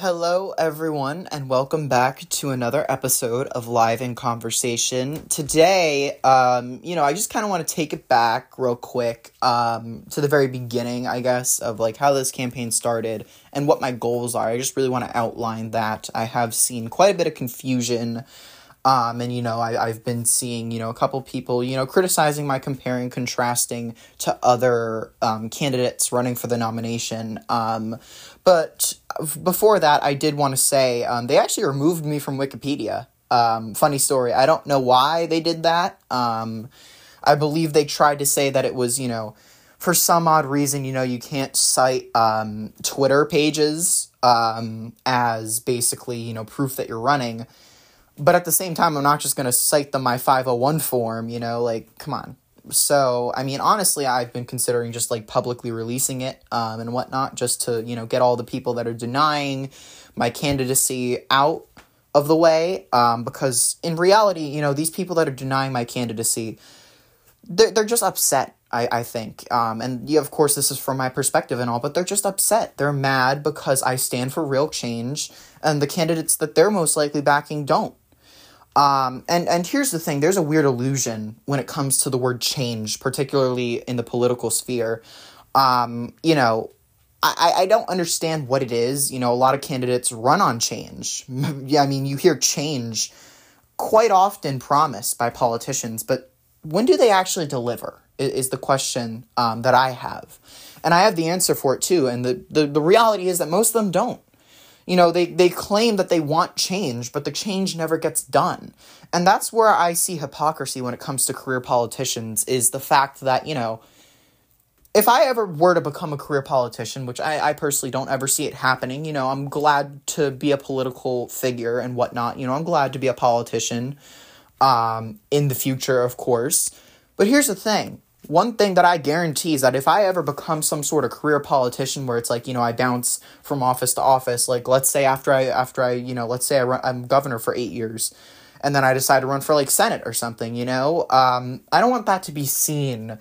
Hello, everyone, and welcome back to another episode of Live in Conversation. Today, um, you know, I just kind of want to take it back real quick um, to the very beginning, I guess, of like how this campaign started and what my goals are. I just really want to outline that. I have seen quite a bit of confusion. Um, and you know, I, I've been seeing, you know, a couple people, you know, criticizing my comparing, contrasting to other um, candidates running for the nomination. Um, but before that, I did want to say um, they actually removed me from Wikipedia. Um, funny story. I don't know why they did that. Um, I believe they tried to say that it was, you know, for some odd reason, you know, you can't cite um, Twitter pages um, as basically, you know, proof that you're running. But at the same time, I'm not just going to cite them my 501 form, you know, like, come on so I mean, honestly, I've been considering just like publicly releasing it um, and whatnot, just to you know get all the people that are denying my candidacy out of the way. Um, because in reality, you know, these people that are denying my candidacy, they're they're just upset. I, I think. Um, and yeah, of course, this is from my perspective and all, but they're just upset. They're mad because I stand for real change, and the candidates that they're most likely backing don't. Um, and and here's the thing: there's a weird illusion when it comes to the word change, particularly in the political sphere. Um, you know, I, I don't understand what it is. You know, a lot of candidates run on change. yeah, I mean, you hear change quite often promised by politicians, but when do they actually deliver? Is the question um, that I have, and I have the answer for it too. And the, the the reality is that most of them don't you know they they claim that they want change but the change never gets done. And that's where i see hypocrisy when it comes to career politicians is the fact that you know if i ever were to become a career politician which i, I personally don't ever see it happening you know i'm glad to be a political figure and whatnot. You know i'm glad to be a politician um, in the future of course. But here's the thing one thing that I guarantee is that if I ever become some sort of career politician where it's like, you know, I bounce from office to office, like let's say after I, after I, you know, let's say I run, I'm governor for eight years and then I decide to run for like Senate or something, you know, um, I don't want that to be seen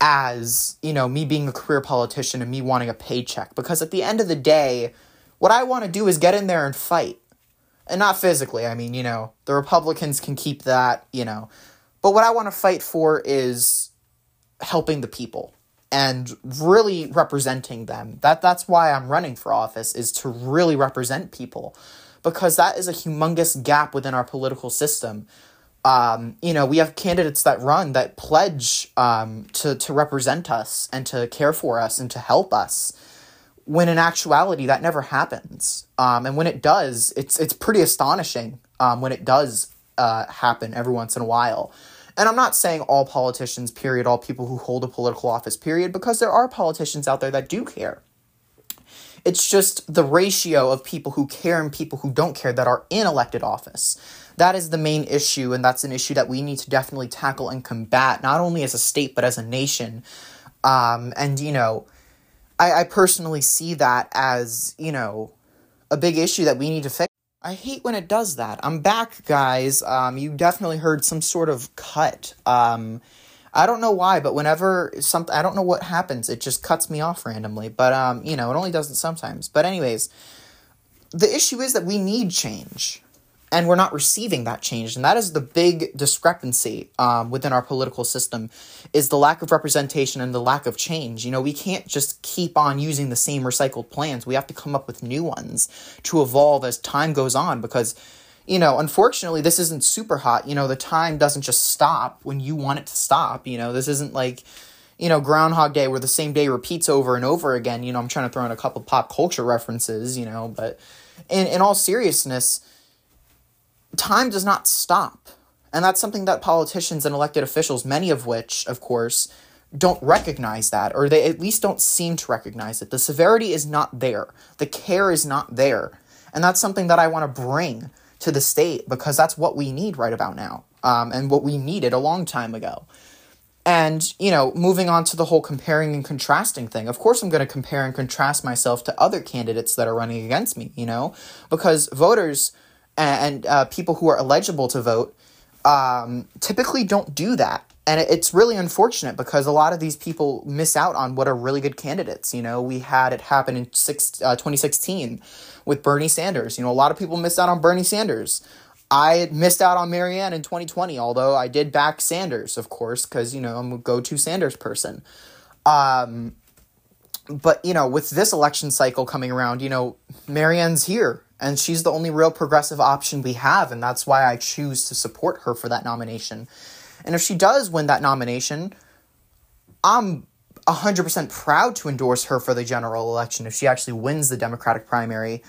as, you know, me being a career politician and me wanting a paycheck because at the end of the day, what I want to do is get in there and fight. And not physically. I mean, you know, the Republicans can keep that, you know. But what I want to fight for is helping the people and really representing them. That that's why I'm running for office is to really represent people because that is a humongous gap within our political system. Um, you know, we have candidates that run that pledge um, to to represent us and to care for us and to help us. When in actuality, that never happens. Um, and when it does, it's it's pretty astonishing. Um, when it does uh, happen every once in a while. And I'm not saying all politicians, period, all people who hold a political office, period, because there are politicians out there that do care. It's just the ratio of people who care and people who don't care that are in elected office. That is the main issue, and that's an issue that we need to definitely tackle and combat, not only as a state, but as a nation. Um, and, you know, I, I personally see that as, you know, a big issue that we need to fix. I hate when it does that. I'm back, guys. Um, you definitely heard some sort of cut. Um, I don't know why, but whenever something, I don't know what happens, it just cuts me off randomly. But um, you know, it only does it sometimes. But anyways, the issue is that we need change and we're not receiving that change. And that is the big discrepancy um, within our political system is the lack of representation and the lack of change. You know we can't just keep on using the same recycled plans. We have to come up with new ones to evolve as time goes on because you know unfortunately this isn't Superhot. You know the time doesn't just stop when you want it to stop. You know this isn't like you know groundhog day where the same day repeats over and over again. You know i'm trying to throw in a couple pop culture references you know but in, in all seriousness time does not stop. And that's something that politicians and elected officials, many of which, of course, don't recognize that, or they at least don't seem to recognize it. The severity is not there, the care is not there. And that's something that I want to bring to the state because that's what we need right about now, um, and what we needed a long time ago. And, you know, moving on to the whole comparing and contrasting thing, of course, I'm going to compare and contrast myself to other candidates that are running against me, you know, because voters and uh, people who are eligible to vote um, typically don't do that. and it's really unfortunate because a lot of these people miss out on what are really good candidates. You know, we had it happen in six, uh, 2016 with Bernie Sanders. You know, a lot of people missed out on Bernie Sanders. I missed out on Marianne in 2020, although I did back Sanders, of course, because, you know, I'm a go to Sanders person. Um, but, you know, with this election cycle coming around, you know, Marianne's here and she's the only real progressive option we have, and that's why I choose to support her for that nomination. And if she does win that nomination, I'm 100% proud to endorse her for the general election if she actually wins the Democratic primary.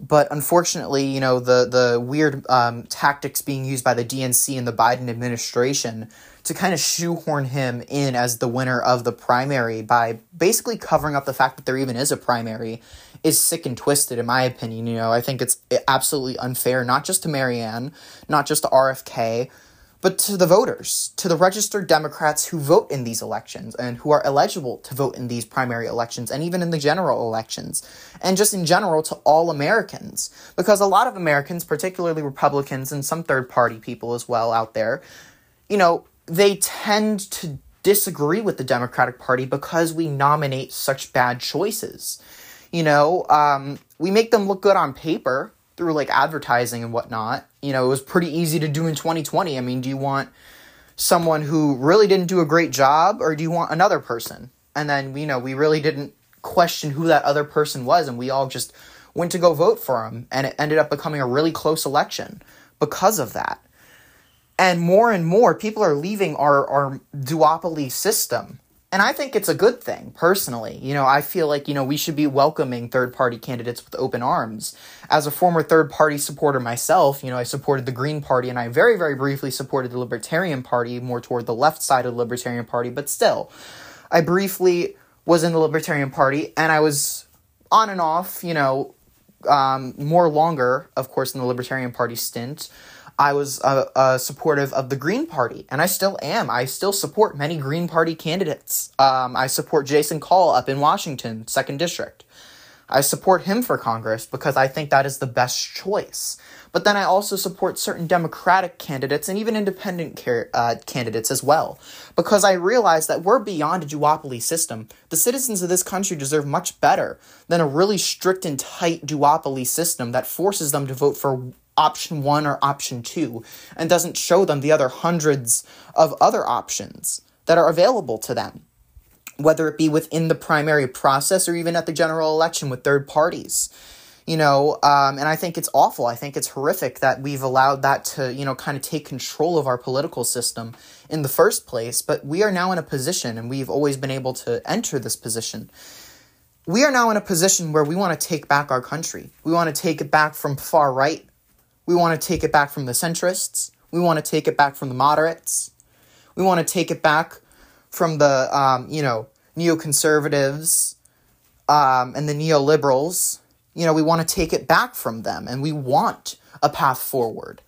But unfortunately, you know, the, the weird um, tactics being used by the DNC and the Biden administration to kind of shoehorn him in as the winner of the primary by basically covering up the fact that there even is a primary is sick and twisted, in my opinion. You know, I think it's eh, absolutely unfair, not just to Marianne, not just to RFK, but to the voters, to the registered Democrats who vote in these elections and who are eligible to vote in these primary elections and even in the general elections, and just in general to all Americans. Because a lot of Americans, particularly Republicans and some third party people as well out there, you know, they tend to disagree with the Democratic Party because we nominate such bad choices. You know, um, we make them look good on paper, through like advertising and whatnot. You know, it was pretty easy to do in 2020. I mean, do you want someone who really didn't do a great job or do you want another person? And then, you know, we really didn't question who that other person was and we all just went to go vote for him and it ended up becoming a really close election because of that. And more and more people are leaving our, our duopoly system and I think it's a good thing, personally. You know, I feel like, you know, we should be welcoming third party candidates with open arms. As a former third party supporter myself, you know, I supported the Green Party and I very, very briefly supported the Libertarian Party, more toward the left side of the Libertarian Party, but still, I briefly was in the Libertarian Party and I was on and off, you know, um, more longer, of course, in the Libertarian Party stint. I was uh, uh, supportive of the Green Party, and I still am. I still support many Green Party candidates. Um, I support Jason Call up in Washington, second district. I support him for Congress because I think that is the best choice. But then I also support certain Democratic candidates and even independent uh, candidates as well. Because I realize that we're beyond a duopoly system. The citizens of this country deserve much better than a really strict and tight duopoly system that forces them to vote for option one or option two and doesn't show them the other hundreds of other options that are available to them, whether it be within the primary process or even at the general election with third parties. You know, um, and I think it's awful. I think it's horrific that we've allowed that to, you know, kind of take control of our political system in the first place. But we are now in a position, and we've always been able to enter this position. We are now in a position where we want to take back our country. We want to take it back from far right we want to take it back from the centrists. We want to take it back from the moderates. We want to take it back from the, um, you know, neoconservatives um, and the neoliberals. You know, we want to take it back from them and we want a path forward.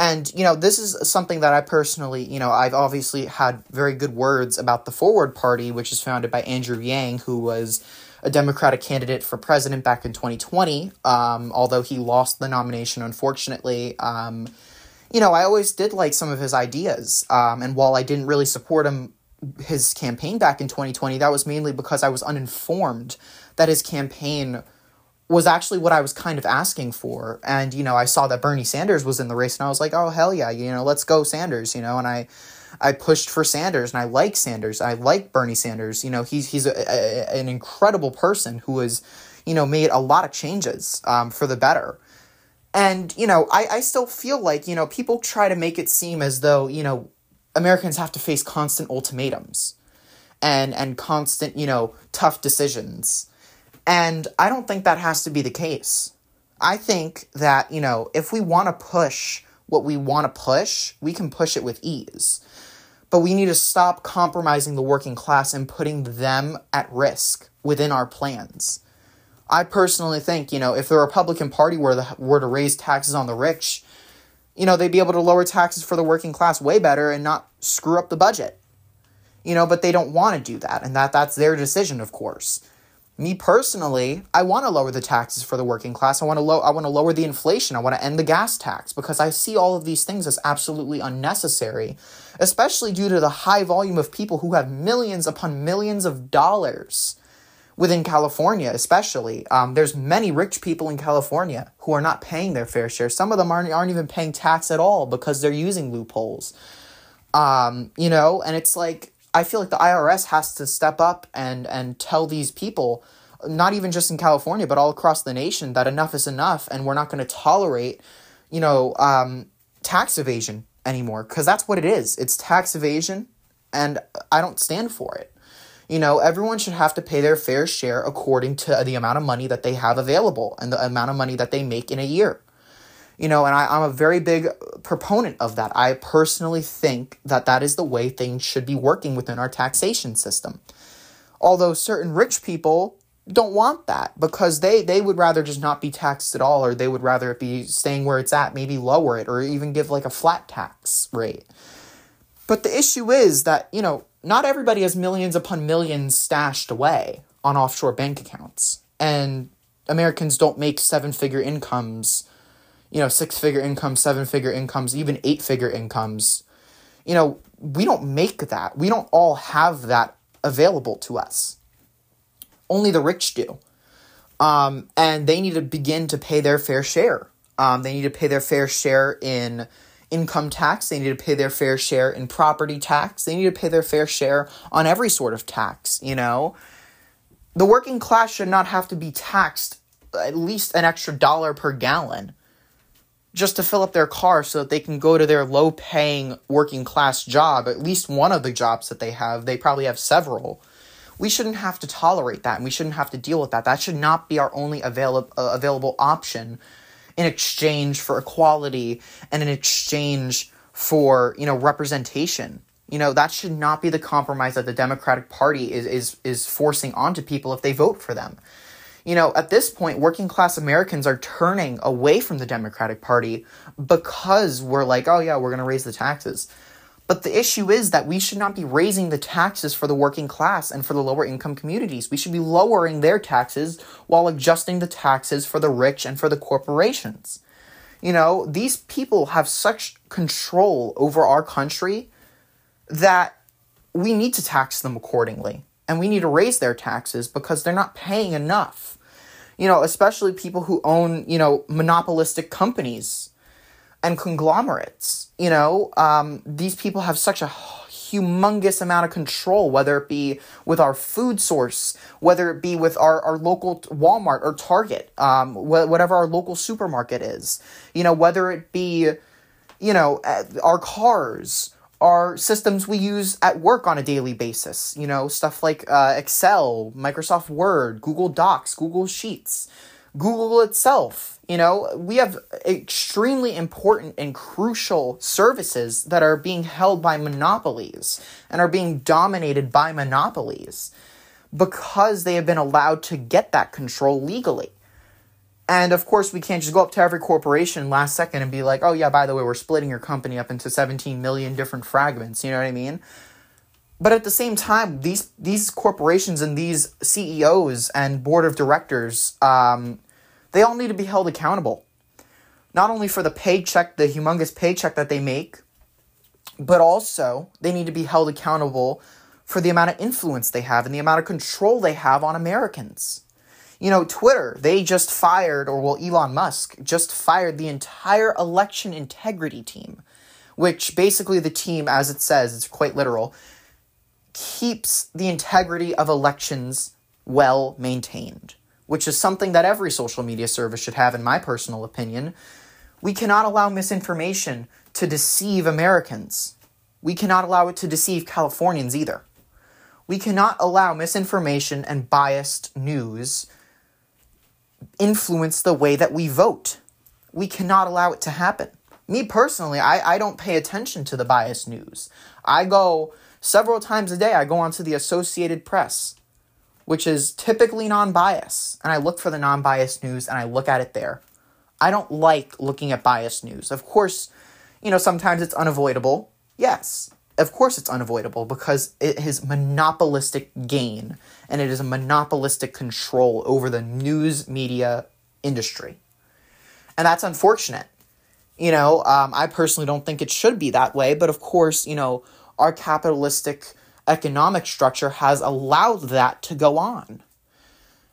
And, you know, this is something that I personally, you know, I've obviously had very good words about the Forward Party, which is founded by Andrew Yang, who was a Democratic candidate for president back in 2020, um, although he lost the nomination, unfortunately. Um, you know, I always did like some of his ideas. Um, and while I didn't really support him, his campaign back in 2020, that was mainly because I was uninformed that his campaign was actually what I was kind of asking for. And, you know, I saw that Bernie Sanders was in the race and I was like, oh, hell yeah, you know, let's go Sanders, you know, and I I pushed for Sanders, and I like Sanders. I like Bernie Sanders. You know, he's he's a, a, an incredible person who has, you know, made a lot of changes um, for the better. And you know, I I still feel like you know people try to make it seem as though you know Americans have to face constant ultimatums, and and constant you know tough decisions, and I don't think that has to be the case. I think that you know if we want to push what we want to push, we can push it with ease. But we need to stop compromising the working class and putting them at risk within our plans. I personally think, you know, if the Republican Party were, the, were to raise taxes on the rich, you know, they'd be able to lower taxes for the working class way better and not screw up the budget. You know, but they don't want to do that, and that that's their decision, of course. Me personally, I want to lower the taxes for the working class. I want to low I want to lower the inflation. I want to end the gas tax because I see all of these things as absolutely unnecessary, especially due to the high volume of people who have millions upon millions of dollars within California, especially. Um, there's many rich people in California who are not paying their fair share. Some of them aren't, aren't even paying tax at all because they're using loopholes. Um, you know, and it's like I feel like the IRS has to step up and and tell these people, not even just in California, but all across the nation, that enough is enough, and we're not going to tolerate, you know, um, tax evasion anymore because that's what it is. It's tax evasion, and I don't stand for it. You know, everyone should have to pay their fair share according to the amount of money that they have available and the amount of money that they make in a year. You know, and I, I'm a very big proponent of that. I personally think that that is the way things should be working within our taxation system. Although certain rich people don't want that because they they would rather just not be taxed at all or they would rather it be staying where it's at maybe lower it or even give like a flat tax rate but the issue is that you know not everybody has millions upon millions stashed away on offshore bank accounts and americans don't make seven figure incomes you know, six figure incomes, seven figure incomes, even eight figure incomes. You know, we don't make that. We don't all have that available to us. Only the rich do. Um, and they need to begin to pay their fair share. Um, they need to pay their fair share in income tax. They need to pay their fair share in property tax. They need to pay their fair share on every sort of tax, you know? The working class should not have to be taxed at least an extra dollar per gallon just to fill up their car so that they can go to their low paying working class job, at least one of the jobs that they have. They probably have several. We shouldn't have to tolerate that and we shouldn't have to deal with that. That should not be our only avail- uh, available option in exchange for equality and in exchange for, you know, representation. You know, that should not be the compromise that the Democratic Party is is is forcing onto people if they vote for them you know, at this point, working class Americans are turning away from the Democratic Party because we're like, oh, yeah, we're going to raise the taxes. But the issue is that we should not be raising the taxes for the working class and for the lower income communities. We should be lowering their taxes while adjusting the taxes for the rich and for the corporations. You know, these people have such control over our country that we need to tax them accordingly and we need to raise their taxes because they're not paying enough. You know, especially people who own, you know, monopolistic companies and conglomerates. You know, um, these people have such a humongous amount of control, whether it be with our food source, whether it be with our, our local Walmart or Target, um, wh- whatever our local supermarket is, you know, whether it be, you know, our cars, are systems we use at work on a daily basis. You know, stuff like uh, Excel, Microsoft Word, Google Docs, Google Sheets, Google itself. You know, we have extremely important and crucial services that are being held by monopolies and are being dominated by monopolies because they have been allowed to get that control legally. And of course, we can't just go up to every corporation last second and be like, oh, yeah, by the way, we're splitting your company up into 17 million different fragments. You know what I mean? But at the same time, these, these corporations and these CEOs and board of directors, um, they all need to be held accountable. Not only for the paycheck, the humongous paycheck that they make, but also they need to be held accountable for the amount of influence they have and the amount of control they have on Americans. You know, Twitter, they just fired, or well, Elon Musk just fired the entire election integrity team, which basically the team, as it says, it's quite literal, keeps the integrity of elections well maintained, which is something that every social media service should have, in my personal opinion. We cannot allow misinformation to deceive Americans. We cannot allow it to deceive Californians either. We cannot allow misinformation and biased news influence the way that we vote. We cannot allow it to happen. Me personally, I, I don't pay attention to the biased news. I go several times a day, I go onto the Associated Press, which is typically non bias, and I look for the non biased news and I look at it there. I don't like looking at biased news. Of course, you know, sometimes it's unavoidable, yes, of course it's unavoidable because it is monopolistic gain and it is a monopolistic control over the news media industry. And that's unfortunate. You know, um, I personally don't think it should be that way, but of course, you know, our capitalistic economic structure has allowed that to go on.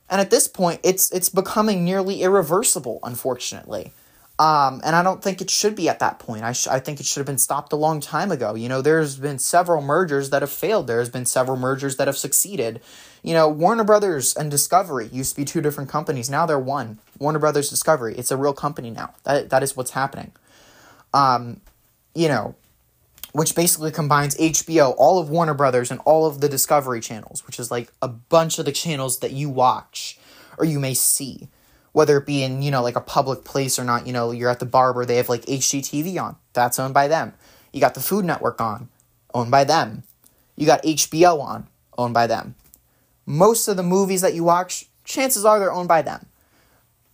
And at this point, it's it's becoming nearly irreversible, unfortunately. Um, and I don't think it should be at that point. I, sh- I think it should have been stopped a long time ago. You know, there's been several mergers that have failed. There's been several mergers that have succeeded. You know, Warner Brothers and Discovery used to be two different companies. Now they're one. Warner Brothers Discovery. It's a real company now. That that is what's happening. Um, you know, which basically combines HBO, all of Warner Brothers, and all of the Discovery channels, which is like a bunch of the channels that you watch or you may see whether it be in, you know, like a public place or not, you know, you're at the barber, they have like HGTV on. That's owned by them. You got the Food Network on, owned by them. You got HBO on, owned by them. Most of the movies that you watch, chances are they're owned by them.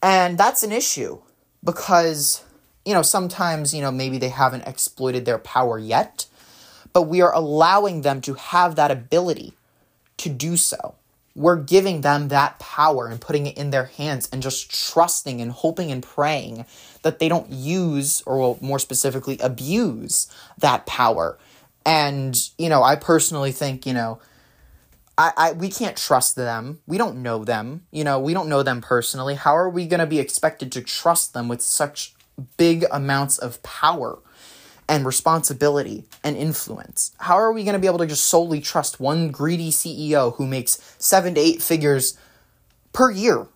And that's an issue because, you know, sometimes, you know, maybe they haven't exploited their power yet, but we are allowing them to have that ability to do so we're giving them that power and putting it in their hands and just trusting and hoping and praying that they don't use or more specifically abuse that power. And you know i personally think you know I, I we can't trust them. We don't know them. You know we don't know them personally. How are we going to be expected to trust them with such big amounts of power and responsibility and influence. How are we going to be able to just solely trust one greedy CEO who makes seven to eight figures per year?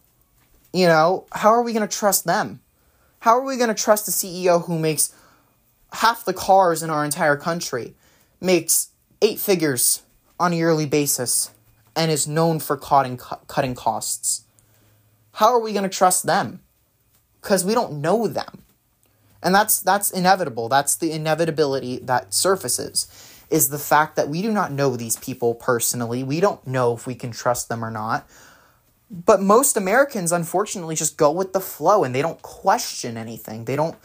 You know, how are we going to trust them? How are we going to trust a CEO who makes half the cars in our entire country, makes eight figures on a yearly basis, and is known for cutting, cutting costs? How are we going to trust them? Because we don't know them and that's that's inevitable. That's the inevitability that surfaces is the fact that we do not know these people personally. We don't know if we can trust them or not. But most americans unfortunately just go with the flow and they don't question anything. They don't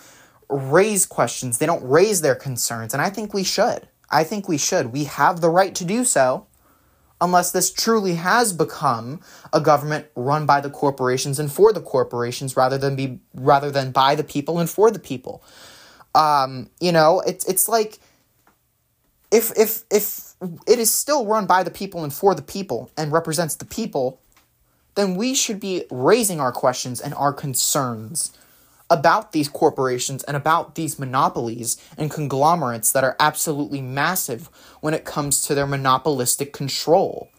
raise questions. They don't raise their concerns. And i think we should. I think we should. We have the right to do so unless this truly has become a government run by the corporations and for the corporations rather than be rather than by the people and for the people. Um, you know, it's it's like if if if it is still run by the people and for the people and represents the people, then we should be raising our questions and our concerns about these corporations and about these monopolies and conglomerates that are absolutely massive when it comes to their monopolistic control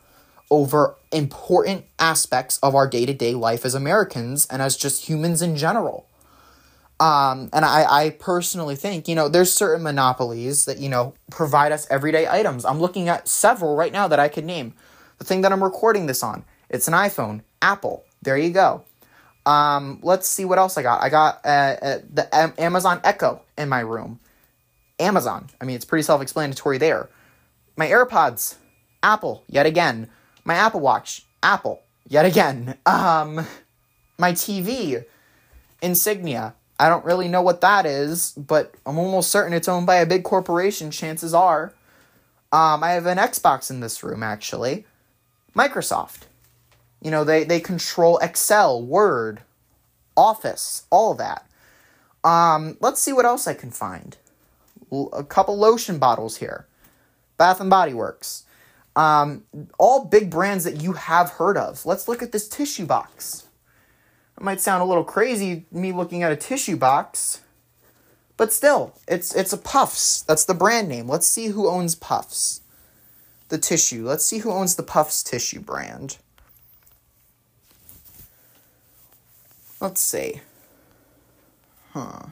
over important aspects of our day to day life as Americans and as just humans in general. Um, and I, I personally think, you know, there's certain monopolies that, you know, provide us everyday items. I'm looking at several right now that I could name. The thing that I'm recording this on, it's an iPhone, Apple. There you go. Um, let's see what else I got. I got uh, uh, the Amazon Echo in my room. Amazon. I mean, it's pretty self explanatory there. My AirPods, Apple, yet again. My Apple Watch, Apple, yet again. Um, my TV, Insignia. I don't really know what that is, but I'm almost certain it's owned by a big corporation, chances are. Um, I have an Xbox in this room, actually. Microsoft. You know, they, they control Excel, Word, Office, all of that. Um, let's see what else I can find. L- a couple lotion bottles here. Bath and Body Works. Um, all big brands that you have heard of. Let's look at this tissue box. It might sound a little crazy me looking at a tissue box, but still, it's it's a Puffs. That's the brand name. Let's see who owns Puffs. The tissue. Let's see who owns the Puffs tissue brand. Let's see. Huh.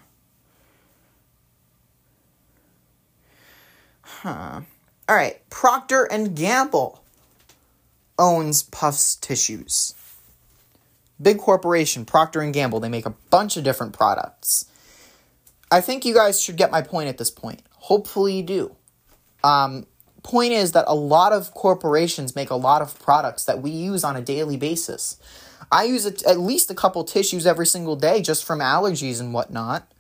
Huh. All right, Procter and Gamble owns Puffs Tissues. Big corporation, Procter and Gamble, they make a bunch of different products. I think you guys should get my point at this point. Hopefully you do. Um, point is that a lot of corporations make a lot of products that we use on a daily basis. I use at least a couple tissues every single day just from allergies and whatnot.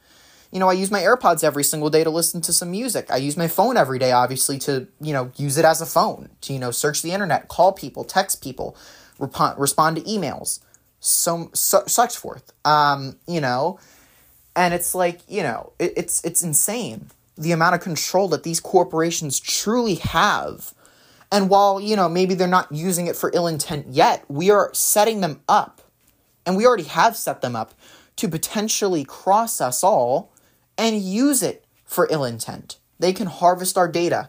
you know, I use my AirPods every single day to listen to some music. I use my phone every day, obviously, to, you know, use it as a phone, to, you know, search the internet, call people, text people, rep- respond to emails, so, so such forth. Um, you know, and it's like, you know, it, it's it's insane the amount of control that these corporations truly have. And while, you know, maybe they're not using it for ill intent yet, we are setting them up. And we already have set them up to potentially cross us all and use it for ill intent. They can harvest our data.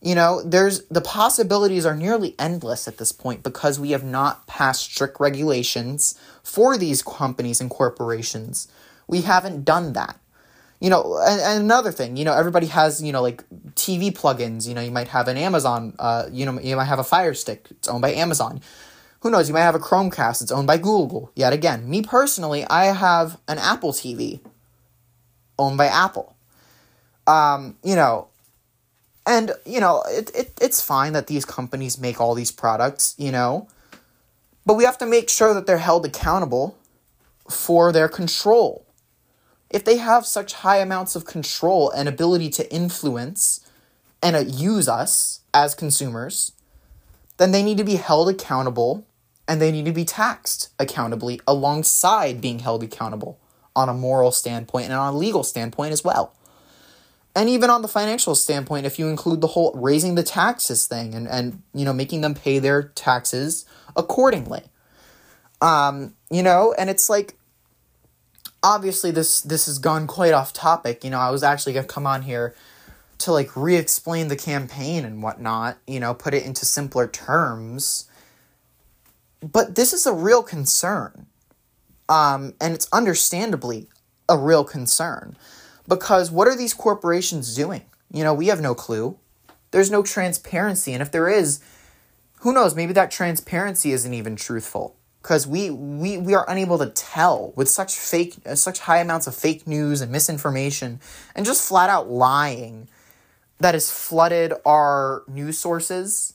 You know, there's the possibilities are nearly endless at this point because we have not passed strict regulations for these companies and corporations. We haven't done that. You know, and, and another thing, you know, everybody has, you know, like TV plugins. You know, you might have an Amazon, uh, you know, you might have a Fire Stick. It's owned by Amazon. Who knows? You might have a Chromecast. It's owned by Google. Yet again, me personally, I have an Apple TV owned by Apple. Um, you know, and you know, it, it it's fine that these companies make all these products, you know, but we have to make sure that they're held accountable for their control. If they have such high amounts of control and ability to influence and uh, use us as consumers, then they need to be held accountable and they need to be taxed accountably alongside being held accountable on a moral standpoint and on a legal standpoint as well. And even on the financial standpoint, if you include the whole raising the taxes thing and, and you know making them pay their taxes accordingly. Um, you know, and it's like obviously this this has gone quite off topic. You know, I was actually gonna come on here to like re-explain the campaign and whatnot, you know, put it into simpler terms. But this is a real concern. Um, and it's understandably a real concern because what are these corporations doing? You know, we have no clue. There's no transparency. And if there is, who knows, maybe that transparency isn't even truthful because we, we, we are unable to tell with such fake, uh, such high amounts of fake news and misinformation and just flat out lying that has flooded our news sources.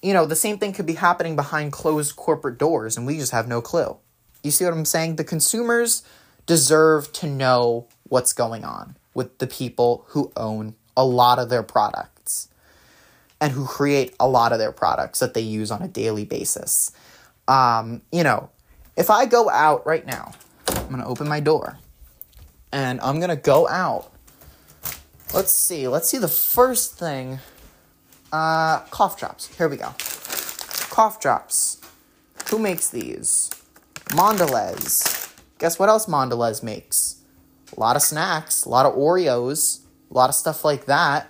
You know, the same thing could be happening behind closed corporate doors and we just have no clue. You see what I'm saying? The consumers deserve to know what's going on with the people who own a lot of their products and who create a lot of their products that they use on a daily basis. Um, you know, if I go out right now, I'm to open my door and I'm to go out. Let's see. Let's see the first thing. Uh, cough drops. Here we go. Cough drops. Who makes these? Mondelez. Guess what else Mondelez makes? A lot of snacks, a lot of Oreos, a lot of stuff like that.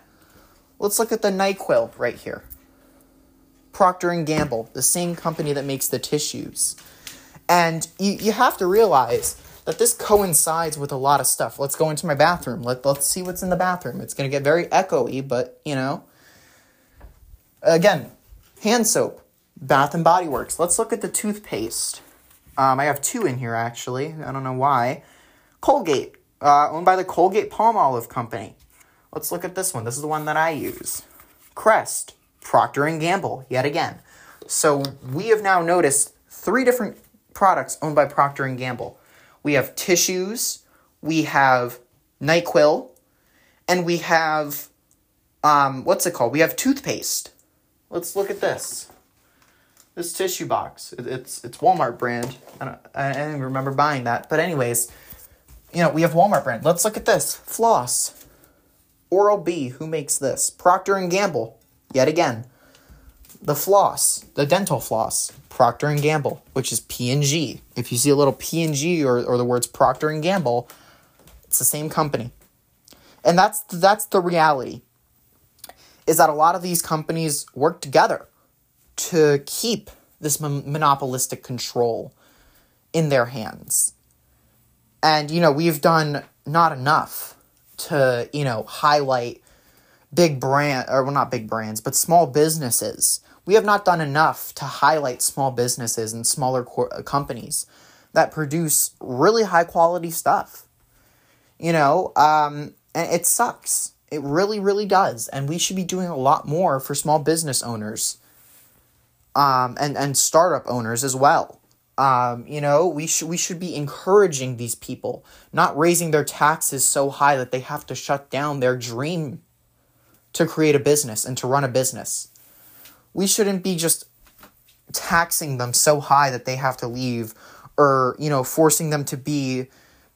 Let's look at the NyQuil right here. Procter and Gamble, the same company that makes the tissues. And you, you have to realize that this coincides with a lot of stuff. Let's go into my bathroom. Let, let's see what's in the bathroom. It's going to get very echoey, but you know. Again, hand soap, Bath and Body Works. Let's look at the toothpaste. Um, I have two in here actually. I don't know why. Colgate, uh, owned by the Colgate Palmolive Company. Let's look at this one. This is the one that I use. Crest, Procter and Gamble, yet again. So we have now noticed three different products owned by Procter and Gamble. We have tissues, we have NyQuil, and we have um, what's it called? We have toothpaste. Let's look at this this tissue box. It's it's Walmart brand. I don't, I don't even remember buying that. But anyways, you know we have Walmart brand. Let's look at this floss. Oral B. Who makes this? Procter and Gamble. Yet again, the floss, the dental floss. Procter and Gamble, which is P and G. If you see a little P and G or or the words Procter and Gamble, it's the same company. And that's that's the reality. Is that a lot of these companies work together to keep this monopolistic control in their hands. And, you know, we've done not enough to, you know, highlight big brand, or well, not big brands, but small businesses. We have not done enough to highlight small businesses and smaller uh, companies that produce really high quality stuff. You know, um, and it sucks. It really, really does. And we should be doing a lot more for small business owners um, and, and startup owners as well. Um, you know, we should we should be encouraging these people, not raising their taxes so high that they have to shut down their dream to create a business and to run a business. We shouldn't be just taxing them so high that they have to leave or, you know, forcing them to be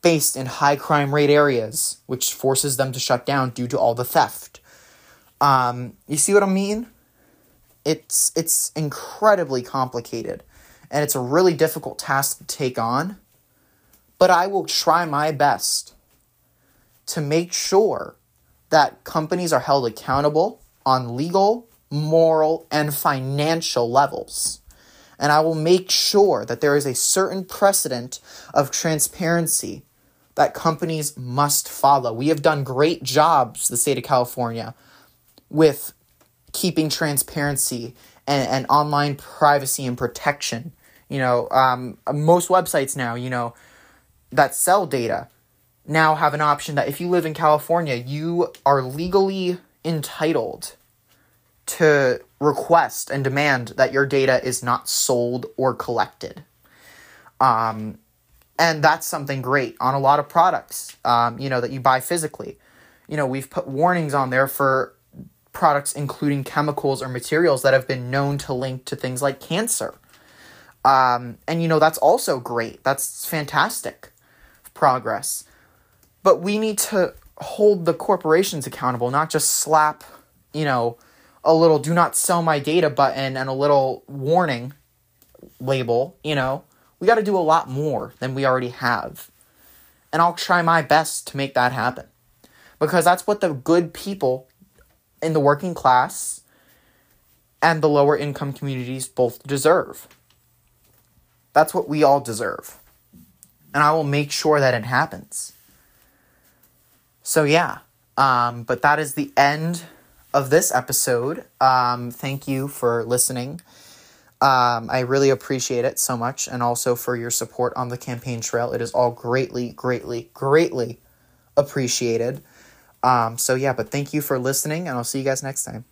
based in high crime rate areas, which forces them to shut down due to all the theft. Um, you see what I mean? It's it's incredibly complicated and it's a really difficult task to take on. But I will try my best to make sure that companies are held accountable on legal, moral, and financial levels. And I will make sure that there is a certain precedent of transparency that companies must follow. We have done great jobs, the state of California, with keeping transparency and, and online privacy and protection you know, um, most websites now, you know, that sell data now have an option that if you live in California, you are legally entitled to request and demand that your data is not sold or collected. Um, and that's something great on a lot of products, um, you know, that you buy physically. You know, we've put warnings on there for products including chemicals or materials that have been known to link to things like cancer. Um, and you know, that's also great. That's fantastic progress. But we need to hold the corporations accountable, not just slap, you know, a little do not sell my data button and a little warning label, you know. We got to do a lot more than we already have. And I'll try my best to make that happen. Because that's what the good people in the working class and the lower income communities both deserve. That's what we all deserve. And I will make sure that it happens. So, yeah. Um, but that is the end of this episode. Um, thank you for listening. Um, I really appreciate it so much, and also for your support on the campaign trail. It is all greatly, greatly, greatly appreciated. Um, so, yeah, but thank you for listening, and I'll see you guys next time.